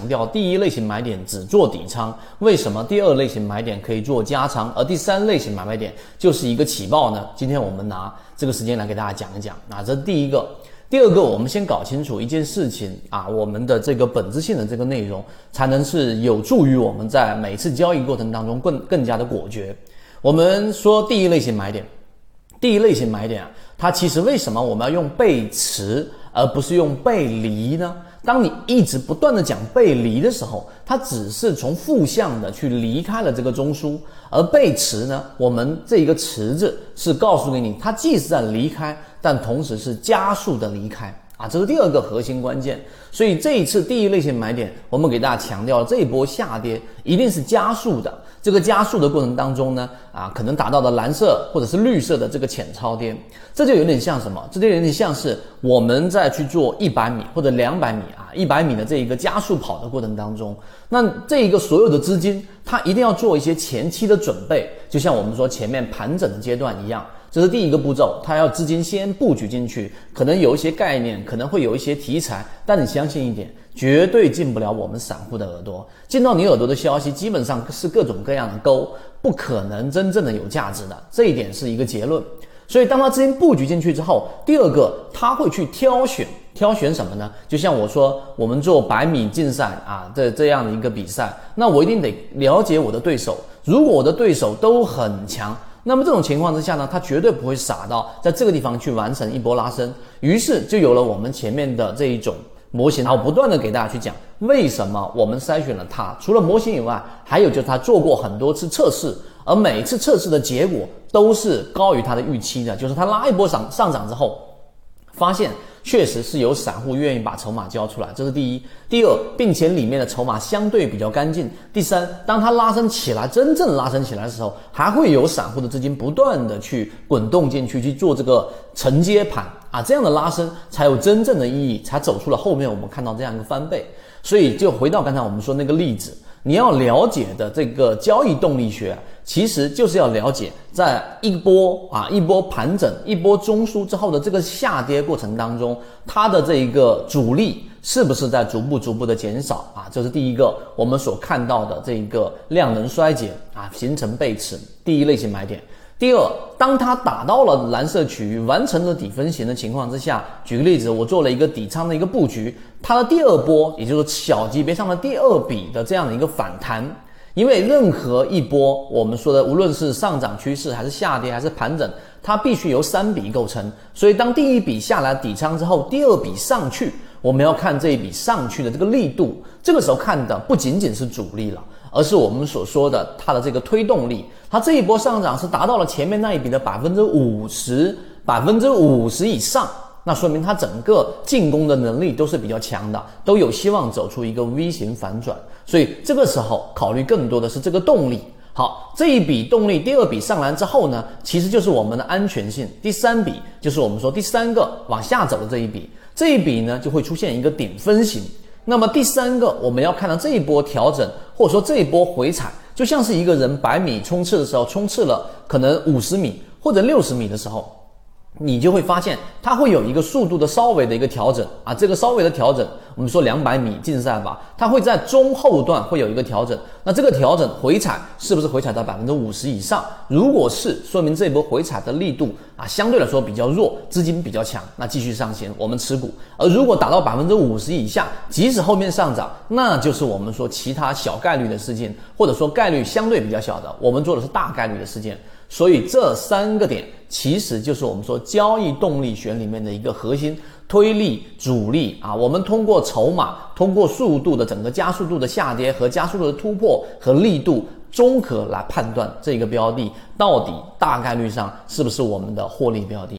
强调第一类型买点只做底仓，为什么第二类型买点可以做加仓，而第三类型买卖点就是一个起爆呢？今天我们拿这个时间来给大家讲一讲。啊，这是第一个，第二个，我们先搞清楚一件事情啊，我们的这个本质性的这个内容，才能是有助于我们在每次交易过程当中更更加的果决。我们说第一类型买点，第一类型买点啊，它其实为什么我们要用背驰而不是用背离呢？当你一直不断的讲背离的时候，它只是从负向的去离开了这个中枢，而背驰呢，我们这一个驰字是告诉给你，它既是在离开，但同时是加速的离开。啊，这是第二个核心关键，所以这一次第一类型买点，我们给大家强调了这一波下跌一定是加速的。这个加速的过程当中呢，啊，可能达到的蓝色或者是绿色的这个浅超跌，这就有点像什么？这就有点像是我们在去做一百米或者两百米啊，一百米的这一个加速跑的过程当中，那这一个所有的资金，它一定要做一些前期的准备，就像我们说前面盘整的阶段一样。这是第一个步骤，他要资金先布局进去，可能有一些概念，可能会有一些题材，但你相信一点，绝对进不了我们散户的耳朵。进到你耳朵的消息，基本上是各种各样的钩，不可能真正的有价值的。这一点是一个结论。所以，当他资金布局进去之后，第二个他会去挑选，挑选什么呢？就像我说，我们做百米竞赛啊，这这样的一个比赛，那我一定得了解我的对手。如果我的对手都很强。那么这种情况之下呢，他绝对不会傻到在这个地方去完成一波拉升，于是就有了我们前面的这一种模型。然后不断的给大家去讲，为什么我们筛选了它，除了模型以外，还有就是他做过很多次测试，而每次测试的结果都是高于它的预期的，就是它拉一波上上涨之后，发现。确实是有散户愿意把筹码交出来，这是第一。第二，并且里面的筹码相对比较干净。第三，当它拉升起来，真正拉升起来的时候，还会有散户的资金不断的去滚动进去去做这个承接盘啊，这样的拉升才有真正的意义，才走出了后面我们看到这样一个翻倍。所以，就回到刚才我们说那个例子。你要了解的这个交易动力学，其实就是要了解，在一波啊一波盘整、一波中枢之后的这个下跌过程当中，它的这一个阻力是不是在逐步逐步的减少啊？这是第一个我们所看到的这一个量能衰竭啊，形成背驰，第一类型买点。第二，当它打到了蓝色区域，完成了底分型的情况之下，举个例子，我做了一个底仓的一个布局，它的第二波，也就是小级别上的第二笔的这样的一个反弹，因为任何一波我们说的，无论是上涨趋势还是下跌还是盘整，它必须由三笔构成，所以当第一笔下来底仓之后，第二笔上去，我们要看这一笔上去的这个力度，这个时候看的不仅仅是主力了。而是我们所说的它的这个推动力，它这一波上涨是达到了前面那一笔的百分之五十，百分之五十以上，那说明它整个进攻的能力都是比较强的，都有希望走出一个 V 型反转。所以这个时候考虑更多的是这个动力。好，这一笔动力，第二笔上来之后呢，其实就是我们的安全性。第三笔就是我们说第三个往下走的这一笔，这一笔呢就会出现一个顶分型。那么第三个，我们要看到这一波调整，或者说这一波回踩，就像是一个人百米冲刺的时候，冲刺了可能五十米或者六十米的时候。你就会发现它会有一个速度的稍微的一个调整啊，这个稍微的调整，我们说两百米竞赛吧，它会在中后段会有一个调整。那这个调整回踩是不是回踩到百分之五十以上？如果是，说明这波回踩的力度啊相对来说比较弱，资金比较强，那继续上行，我们持股。而如果达到百分之五十以下，即使后面上涨，那就是我们说其他小概率的事件，或者说概率相对比较小的，我们做的是大概率的事件。所以这三个点其实就是我们说交易动力学里面的一个核心推力、阻力啊。我们通过筹码、通过速度的整个加速度的下跌和加速度的突破和力度综合来判断这个标的到底大概率上是不是我们的获利标的。